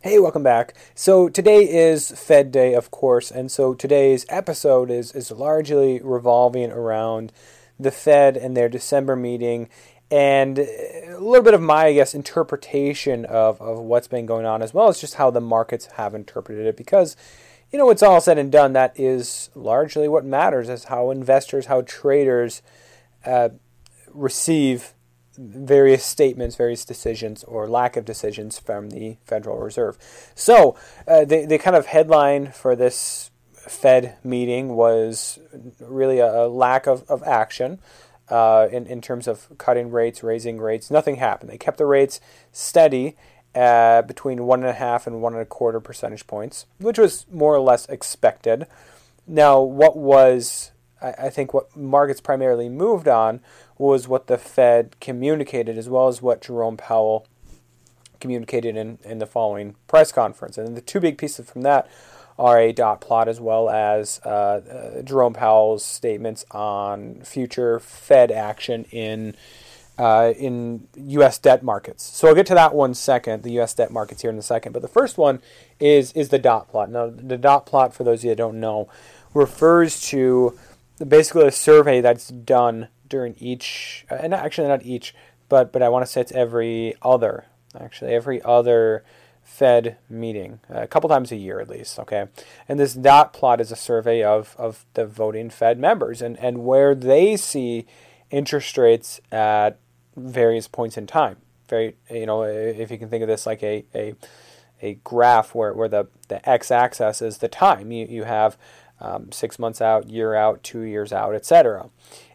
Hey, welcome back. So today is Fed Day, of course, and so today's episode is is largely revolving around the Fed and their December meeting and a little bit of my, I guess, interpretation of, of what's been going on, as well as just how the markets have interpreted it. Because, you know, it's all said and done, that is largely what matters, is how investors, how traders uh, receive various statements, various decisions, or lack of decisions from the Federal Reserve. So, uh, the, the kind of headline for this Fed meeting was really a, a lack of, of action. Uh, in, in terms of cutting rates, raising rates, nothing happened. They kept the rates steady uh, between one and a half and one and a quarter percentage points, which was more or less expected. Now, what was I, I think what markets primarily moved on was what the Fed communicated, as well as what Jerome Powell communicated in, in the following press conference. And the two big pieces from that are a dot plot as well as uh, uh, Jerome Powell's statements on future Fed action in uh, in U.S. debt markets. So I'll get to that one second, the U.S. debt markets here in a second. But the first one is is the dot plot. Now the dot plot, for those of you that don't know, refers to basically a survey that's done during each, uh, and actually not each, but but I want to say it's every other, actually every other Fed meeting, a couple times a year at least. Okay, and this dot plot is a survey of of the voting Fed members and and where they see interest rates at various points in time. Very, you know, if you can think of this like a a a graph where, where the, the x-axis is the time you, you have um, six months out year out two years out etc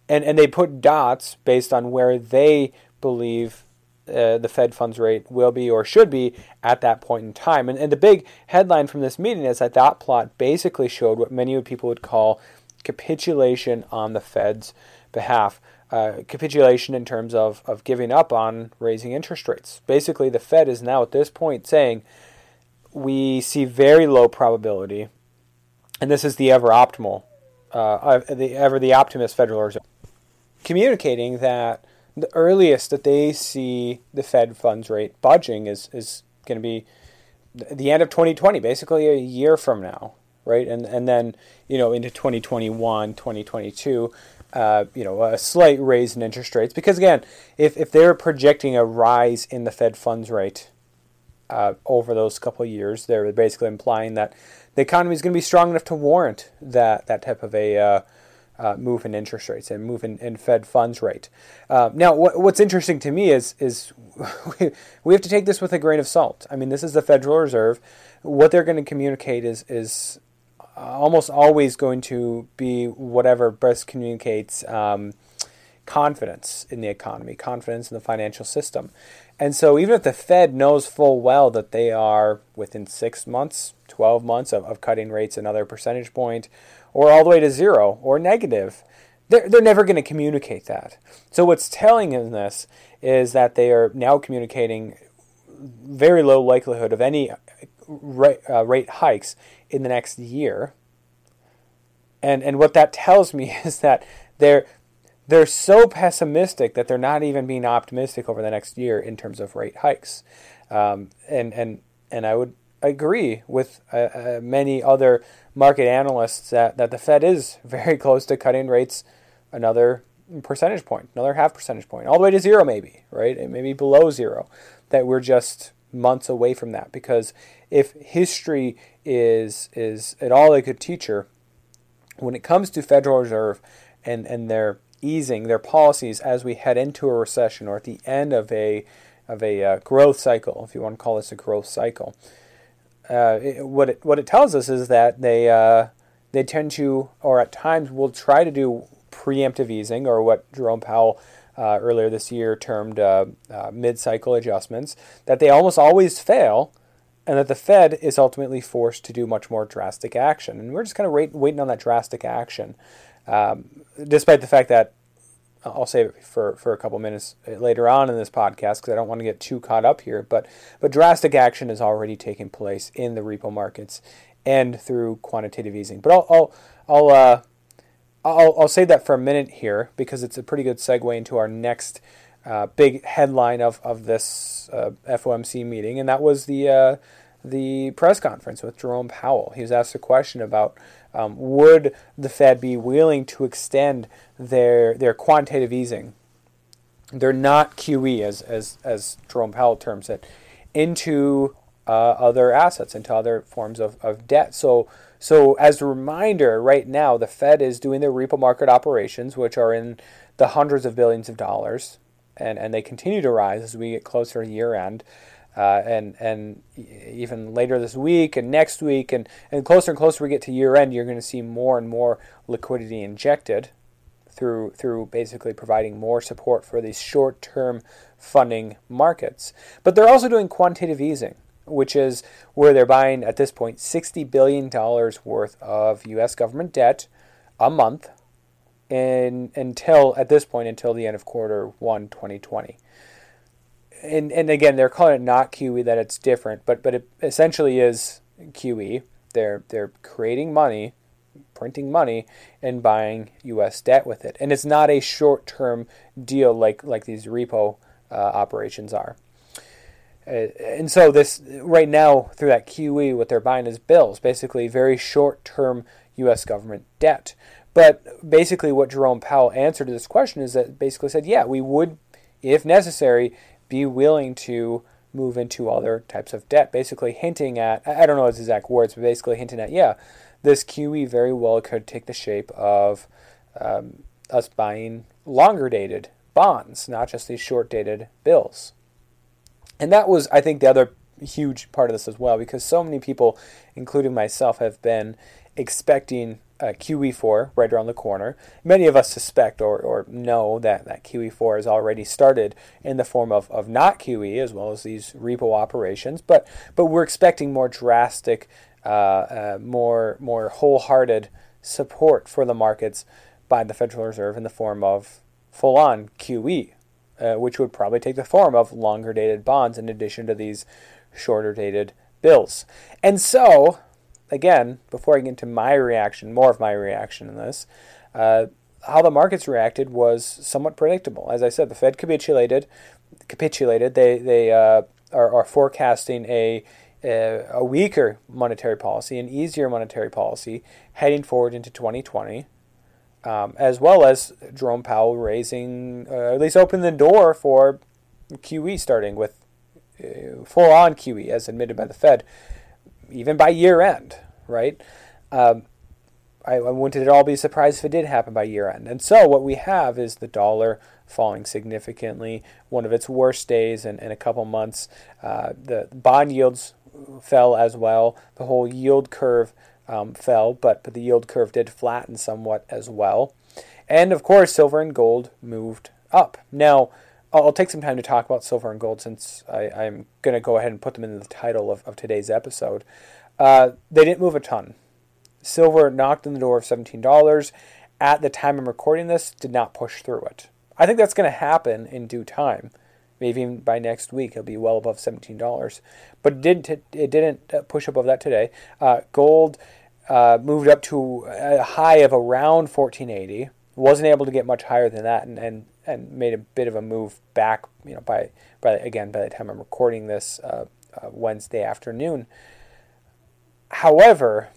and and they put dots based on where they believe uh, the Fed funds rate will be or should be at that point in time. And, and the big headline from this meeting is that that plot basically showed what many people would call capitulation on the Fed's behalf. Uh, capitulation in terms of, of giving up on raising interest rates. Basically, the Fed is now at this point saying we see very low probability, and this is the ever optimal, uh, the ever the optimist Federal Reserve communicating that the earliest that they see the Fed funds rate budging is is going to be the end of 2020, basically a year from now, right? And and then you know into 2021, 2022, uh, you know a slight raise in interest rates because again, if if they're projecting a rise in the Fed funds rate uh, over those couple of years, they're basically implying that the economy is going to be strong enough to warrant that that type of a uh, uh, move in interest rates and move in, in Fed funds rate. Uh, now, what, what's interesting to me is is we have to take this with a grain of salt. I mean, this is the Federal Reserve. What they're going to communicate is is almost always going to be whatever best communicates um, confidence in the economy, confidence in the financial system. And so, even if the Fed knows full well that they are within six months, 12 months of, of cutting rates another percentage point, or all the way to zero or negative, they're, they're never going to communicate that. So, what's telling in this is that they are now communicating very low likelihood of any rate, uh, rate hikes in the next year. And, and what that tells me is that they're, they're so pessimistic that they're not even being optimistic over the next year in terms of rate hikes. Um, and, and, and I would agree with uh, uh, many other market analysts that, that the Fed is very close to cutting rates another percentage point, another half percentage point, all the way to zero, maybe, right? It may be below zero. That we're just months away from that because if history is is at all a good teacher, when it comes to Federal Reserve and and their easing their policies as we head into a recession or at the end of a of a uh, growth cycle, if you want to call this a growth cycle, uh, it, what it what it tells us is that they uh, they tend to, or at times will try to do preemptive easing, or what Jerome Powell uh, earlier this year termed uh, uh, mid-cycle adjustments. That they almost always fail, and that the Fed is ultimately forced to do much more drastic action. And we're just kind of wait, waiting on that drastic action, um, despite the fact that I'll save it for, for a couple minutes later on in this podcast because I don't want to get too caught up here. But but drastic action is already taking place in the repo markets and through quantitative easing. But I'll I'll I'll, uh, I'll, I'll save that for a minute here because it's a pretty good segue into our next uh, big headline of of this uh, FOMC meeting, and that was the uh, the press conference with Jerome Powell. He was asked a question about um, would the Fed be willing to extend their their quantitative easing, their not QE as as as Jerome Powell terms it, into uh, other assets, into other forms of, of debt. So so as a reminder, right now the Fed is doing their repo market operations, which are in the hundreds of billions of dollars, and, and they continue to rise as we get closer to year end. Uh, and and even later this week and next week and, and closer and closer we get to year end, you're going to see more and more liquidity injected through through basically providing more support for these short term funding markets. But they're also doing quantitative easing, which is where they're buying at this point sixty billion dollars worth of U.S. government debt a month, in until at this point until the end of quarter one 2020 and and again they're calling it not QE that it's different, but but it essentially is QE. They're they're creating money, printing money, and buying U.S. debt with it, and it's not a short term deal like like these repo uh, operations are. Uh, and so this right now through that QE, what they're buying is bills, basically very short term U.S. government debt. But basically, what Jerome Powell answered to this question is that basically said, yeah, we would, if necessary, be willing to move into other types of debt, basically hinting at, I don't know his exact words, but basically hinting at, yeah, this QE very well could take the shape of um, us buying longer dated bonds, not just these short dated bills. And that was, I think, the other huge part of this as well, because so many people, including myself, have been expecting uh, QE4 right around the corner. Many of us suspect or, or know that, that QE4 has already started in the form of, of not QE as well as these repo operations, but, but we're expecting more drastic, uh, uh, more, more wholehearted support for the markets by the Federal Reserve in the form of full on QE, uh, which would probably take the form of longer dated bonds in addition to these shorter dated bills. And so, again, before I get into my reaction, more of my reaction in this, uh, how the markets reacted was somewhat predictable. As I said, the Fed capitulated. Capitulated. They they uh, are, are forecasting a a weaker monetary policy, an easier monetary policy heading forward into 2020, um, as well as Jerome Powell raising, uh, at least opening the door for QE starting with uh, full on QE as admitted by the Fed even by year end, right? Um, I, I wouldn't at all be surprised if it did happen by year end. And so what we have is the dollar falling significantly, one of its worst days in, in a couple months. Uh, the bond yields fell as well. The whole yield curve um, fell, but, but the yield curve did flatten somewhat as well. And of course, silver and gold moved up. Now, I'll take some time to talk about silver and gold since I, am going to go ahead and put them in the title of, of today's episode. Uh, they didn't move a ton. Silver knocked on the door of $17. At the time I'm recording this, did not push through it. I think that's going to happen in due time. Maybe by next week, it'll be well above $17. But it didn't, it didn't uh, push above that today. Uh, gold uh, moved up to a high of around 1480 wasn't able to get much higher than that and, and and made a bit of a move back, you know, by, by again, by the time I'm recording this uh, uh, Wednesday afternoon. However,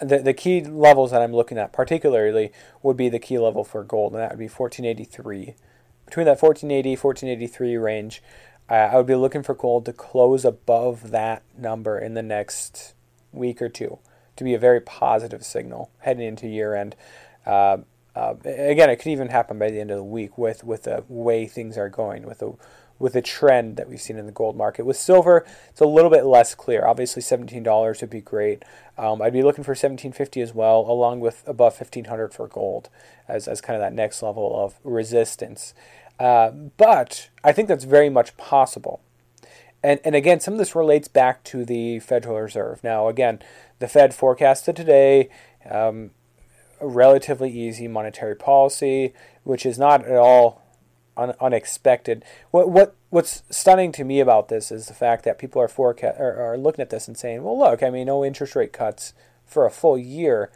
the, the key levels that I'm looking at particularly would be the key level for gold, and that would be 1483. Between that 1480 1483 range, uh, I would be looking for gold to close above that number in the next week or two to be a very positive signal heading into year end. Uh, uh, again, it could even happen by the end of the week with with the way things are going, with the with the trend that we've seen in the gold market. With silver, it's a little bit less clear. Obviously, seventeen dollars would be great. Um, I'd be looking for seventeen fifty as well, along with above fifteen hundred for gold, as as kind of that next level of resistance. Uh, but I think that's very much possible. And, and again, some of this relates back to the Federal Reserve. Now, again, the Fed forecasted today um, a relatively easy monetary policy, which is not at all un- unexpected. What what what's stunning to me about this is the fact that people are forecast are, are looking at this and saying, "Well, look, I mean, no interest rate cuts for a full year.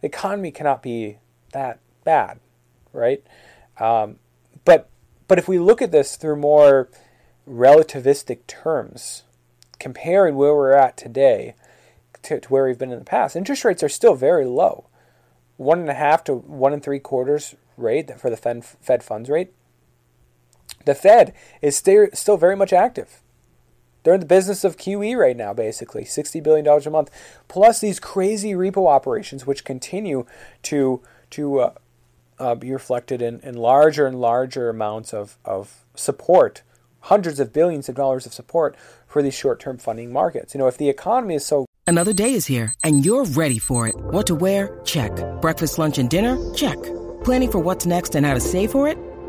The economy cannot be that bad, right?" Um, but but if we look at this through more relativistic terms, comparing where we're at today to, to where we've been in the past, interest rates are still very low. One and a half to one and three quarters rate for the Fed, Fed funds rate. The Fed is still very much active. They're in the business of QE right now, basically $60 billion a month, plus these crazy repo operations, which continue to to uh, uh, be reflected in, in larger and larger amounts of, of support, hundreds of billions of dollars of support for these short term funding markets. You know, if the economy is so. Another day is here, and you're ready for it. What to wear? Check. Breakfast, lunch, and dinner? Check. Planning for what's next and how to save for it?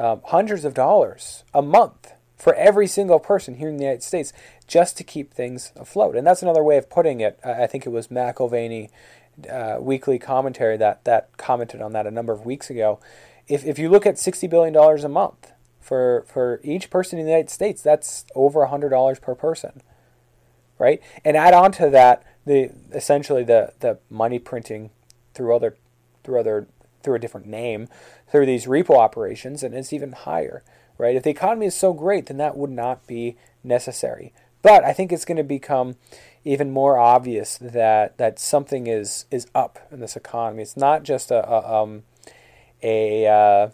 um, hundreds of dollars a month for every single person here in the United States just to keep things afloat? And that's another way of putting it. I think it was McAlvany uh, weekly commentary that that commented on that a number of weeks ago. If if you look at sixty billion dollars a month for for each person in the United States, that's over hundred dollars per person, right? And add on to that the essentially the the money printing through other through other through a different name through these repo operations, and it's even higher, right? If the economy is so great, then that would not be necessary. But I think it's going to become even more obvious that that something is is up in this economy. It's not just a a, um, a, uh,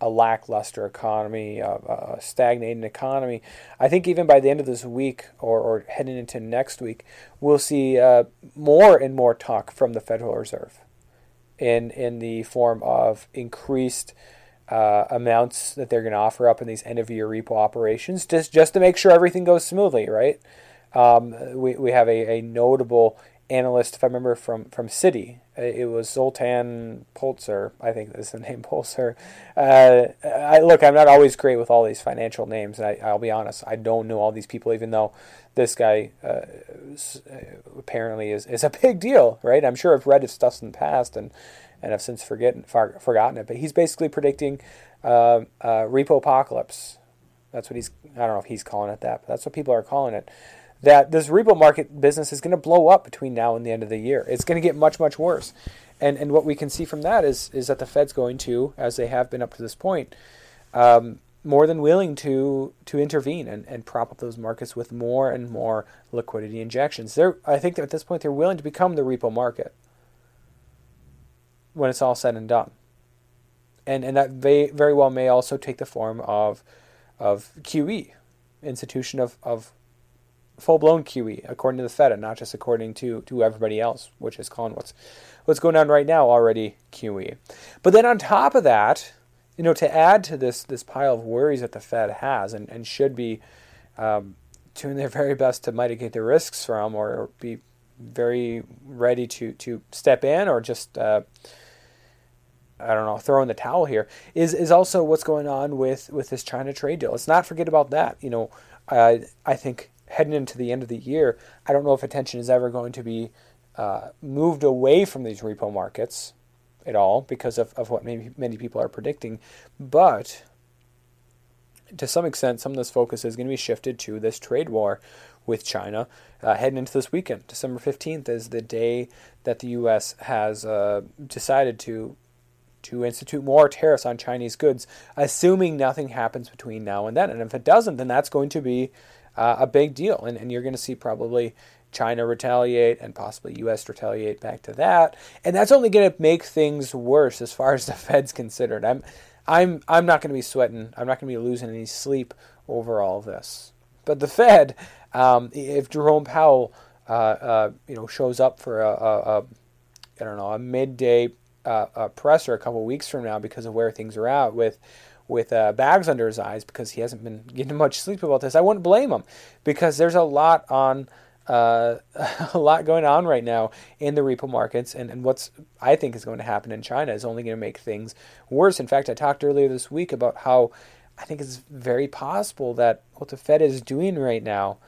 a lackluster economy, a, a, stagnating economy. I think even by the end of this week or, or heading into next week, we'll see uh, more and more talk from the Federal Reserve in in the form of increased. Uh, amounts that they're going to offer up in these end of year repo operations, just just to make sure everything goes smoothly, right? Um, we, we have a, a notable analyst, if I remember from from Citi. It was Zoltan Polzer, I think is the name Polzer. Uh, I, look, I'm not always great with all these financial names, and I, will be honest, I don't know all these people, even though this guy uh, uh, apparently is, is a big deal, right? I'm sure I've read his stuff in the past and and I've since forgotten forgotten it, but he's basically predicting uh, uh, repo apocalypse. That's what he's. I don't know if he's calling it that, but that's what people are calling it that this repo market business is going to blow up between now and the end of the year. It's going to get much, much worse. And, and what we can see from that is, is that the Fed's going to, as they have been up to this point, um, more than willing to to intervene and, and prop up those markets with more and more liquidity injections. They're, I think that at this point they're willing to become the repo market when it's all said and done. And and that very well may also take the form of of QE, institution of, of full blown QE according to the Fed and not just according to, to everybody else, which is calling what's what's going on right now already QE. But then on top of that, you know, to add to this this pile of worries that the Fed has and, and should be um, doing their very best to mitigate the risks from or be very ready to to step in or just uh, I don't know, throw in the towel here is is also what's going on with with this China trade deal. Let's not forget about that. You know, uh, I think heading into the end of the year, I don't know if attention is ever going to be uh, moved away from these repo markets at all because of, of what maybe many people are predicting. But to some extent, some of this focus is going to be shifted to this trade war with China uh, heading into this weekend. December 15th is the day that the U.S. has uh, decided to to institute more tariffs on Chinese goods, assuming nothing happens between now and then. And if it doesn't, then that's going to be uh, a big deal. And, and you're going to see probably China retaliate and possibly U.S. retaliate back to that. And that's only going to make things worse as far as the Fed's considered. I'm, I'm, I'm not going to be sweating. I'm not going to be losing any sleep over all this. But the Fed, Um, if Jerome Powell, uh, uh, you know, shows up for a, a, a I don't know a midday uh, presser a couple weeks from now because of where things are at with with uh, bags under his eyes because he hasn't been getting much sleep about this. I wouldn't blame him because there's a lot on uh, a lot going on right now in the repo markets, and, and what's I think is going to happen in China is only going to make things worse. In fact, I talked earlier this week about how I think it's very possible that what the Fed is doing right now,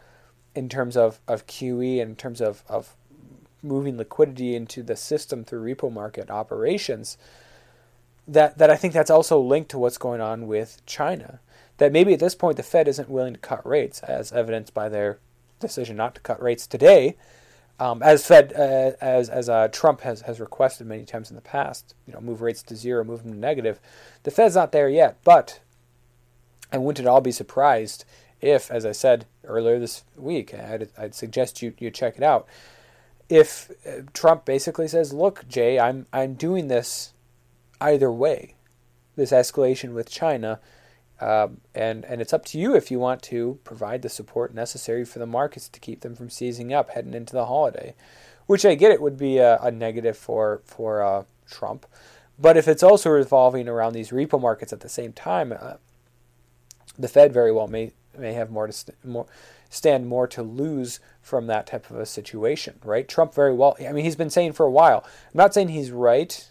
in terms of, of QE, and in terms of, of moving liquidity into the system through repo market operations, that, that I think that's also linked to what's going on with China. That maybe at this point the Fed isn't willing to cut rates, as evidenced by their decision not to cut rates today, um, as Fed uh, as as uh, Trump has has requested many times in the past. You know, move rates to zero, move them to negative. The Fed's not there yet, but I wouldn't at all be surprised if, as I said earlier this week, I'd, I'd suggest you you check it out. If uh, Trump basically says, "Look, Jay, I'm I'm doing this either way, this escalation with China." Um, and and it's up to you if you want to provide the support necessary for the markets to keep them from seizing up heading into the holiday, which I get it would be a, a negative for for uh, Trump, but if it's also revolving around these repo markets at the same time, uh, the Fed very well may may have more to st- more stand more to lose from that type of a situation, right? Trump very well. I mean, he's been saying for a while. I'm not saying he's right,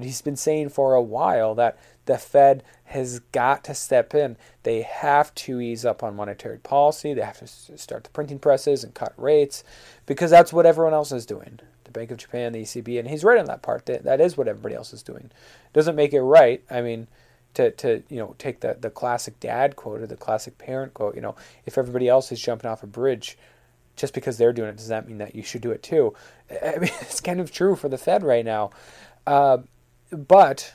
but he's been saying for a while that the Fed has got to step in. They have to ease up on monetary policy. They have to start the printing presses and cut rates because that's what everyone else is doing. The Bank of Japan, the ECB, and he's right on that part. That, that is what everybody else is doing. Doesn't make it right. I mean, to, to you know take the, the classic dad quote or the classic parent quote you know if everybody else is jumping off a bridge just because they're doing it does that mean that you should do it too i mean it's kind of true for the fed right now uh, but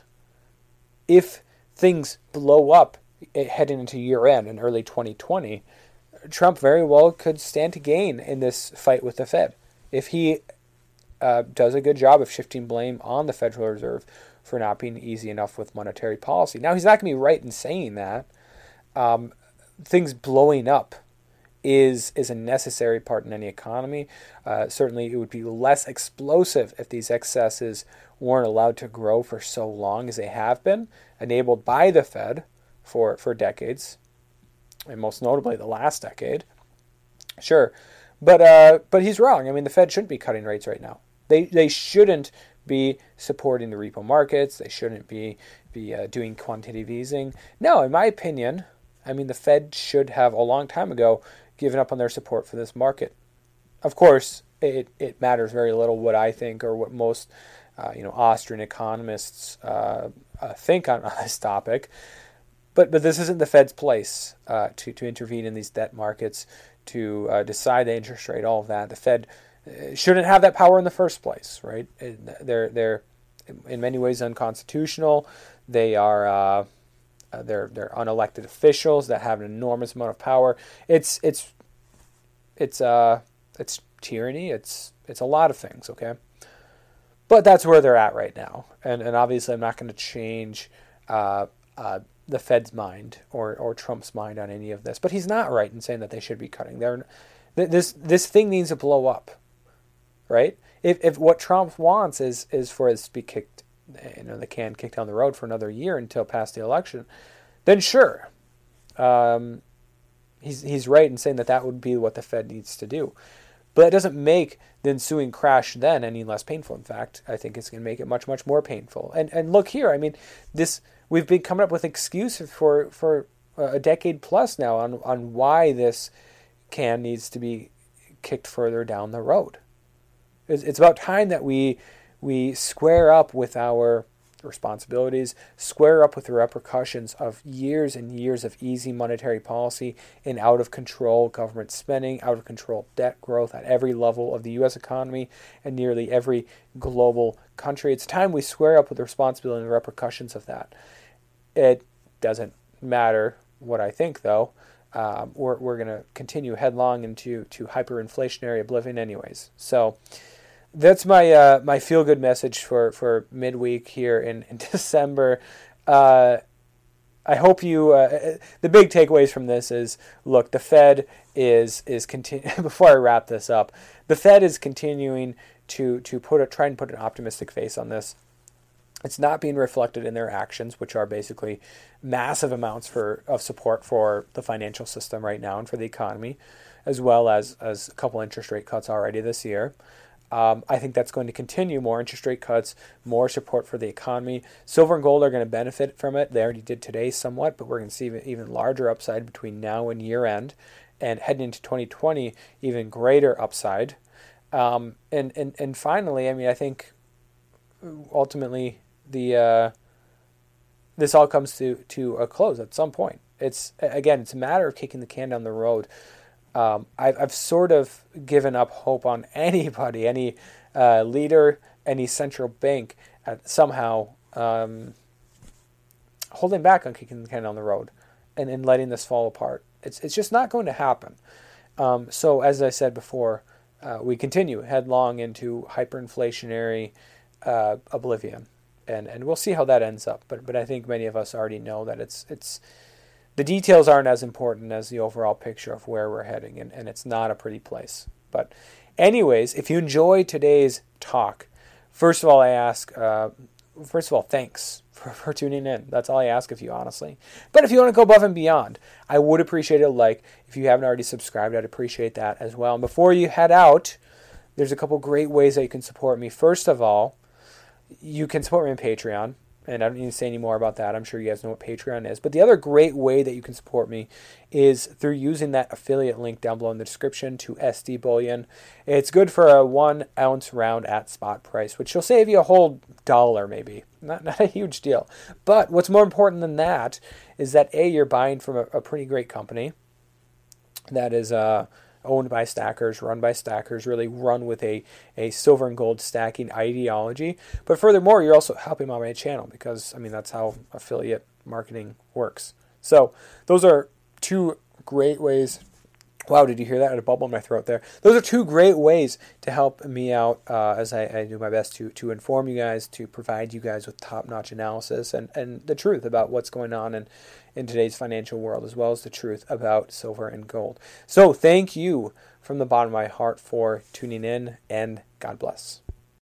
if things blow up eh, heading into year end in early 2020 trump very well could stand to gain in this fight with the fed if he uh, does a good job of shifting blame on the federal reserve for not being easy enough with monetary policy. Now, he's not going to be right in saying that. Um, things blowing up is is a necessary part in any economy. Uh, certainly, it would be less explosive if these excesses weren't allowed to grow for so long as they have been, enabled by the Fed for for decades, and most notably the last decade. Sure, but uh, but he's wrong. I mean, the Fed shouldn't be cutting rates right now. They they shouldn't be supporting the repo markets. They shouldn't be be uh, doing quantitative easing. No, in my opinion, I mean the Fed should have a long time ago given up on their support for this market. Of course, it it matters very little what I think or what most uh, you know Austrian economists uh, uh think on, on, this topic. But but this isn't the Fed's place uh, to to intervene in these debt markets to decide the interest rate, all of that. The Fed shouldn't have that power in the first place, right? They're they're in many ways unconstitutional. They are they're they're unelected officials that have an enormous amount of power. It's it's it's uh it's tyranny. It's it's a lot of things. Okay, but that's where they're at right now, and and obviously I'm not going to change. Uh, uh, the Fed's mind or, or Trump's mind on any of this, but he's not right in saying that they should be cutting. They're, this this thing needs to blow up right? If, if what Trump wants is is for us to be kicked, you know, the can kicked down the road for another year until past the election, then sure, um, he's he's right in saying that that would be what the Fed needs to do. But that doesn't make the ensuing crash then any less painful. In fact, I think it's going to make it much much more painful. And and look here, I mean, this we've been coming up with excuses for for uh, a decade plus now on on why this can needs to be kicked further down the road. It's, it's about time that we we square up with our responsibilities, square up with the repercussions of years and years of easy monetary policy and out of control government spending, out of control debt growth at every level of the U.S. economy and nearly every global country. It's time we square up with the responsibility and the repercussions of that. It doesn't matter what I think, though. Um, we're we're going to continue headlong into to hyperinflationary oblivion, anyways. So that's my uh, my feel good message for for midweek here in, in December. Uh, I hope you. Uh, the big takeaways from this is: look, the Fed is is continue. before I wrap this up, the Fed is continuing to to put a try and put an optimistic face on this. It's not being reflected in their actions, which are basically massive amounts for of support for the financial system right now and for the economy, as well as as a couple interest rate cuts already this year. Um, I think that's going to continue. More interest rate cuts, more support for the economy. Silver and gold are going to benefit from it. They already did today somewhat, but we're going to see even larger upside between now and year end, and heading into 2020, even greater upside. Um, and, and and finally, I mean, I think ultimately the uh, this all comes to to a close at some point. It's again, it's a matter of kicking the can down the road um, I've, I've sort of given up hope on anybody, any uh, leader, any central bank, somehow um, holding back on kicking the can down the road and, and letting this fall apart. It's, it's just not going to happen. Um, so, as I said before, uh, we continue headlong into hyperinflationary uh, oblivion, and and we'll see how that ends up. But but I think many of us already know that it's it's the details aren't as important as the overall picture of where we're heading, and, and it's not a pretty place. But, anyways, if you enjoy today's talk, first of all, I ask, uh, first of all, thanks for, for tuning in. That's all I ask of you, honestly. But if you want to go above and beyond, I would appreciate a like. If you haven't already subscribed, I'd appreciate that as well. And before you head out, there's a couple great ways that you can support me. First of all, you can support me on Patreon and I don't need to say any more about that. I'm sure you guys know what Patreon is. But the other great way that you can support me is through using that affiliate link down below in the description to SD Bullion. It's good for a one ounce round at spot price, which will save you a whole dollar maybe. Not, not a huge deal. But what's more important than that is that A, you're buying from a, a pretty great company that is uh, owned by stackers, run by stackers, really run with a, a silver and gold stacking ideology. But furthermore, you're also helping my channel because, I mean, that's how affiliate marketing works. So those are two great ways Wow, did you hear that? I had a bubble in my throat there. Those are two great ways to help me out uh, as I, I, do my best to, to inform you guys, to provide you guys with top notch analysis and, and the truth about what's going on in, in today's financial world, as well as the truth about silver and gold. So, thank you from the bottom of my heart for tuning in, and God bless.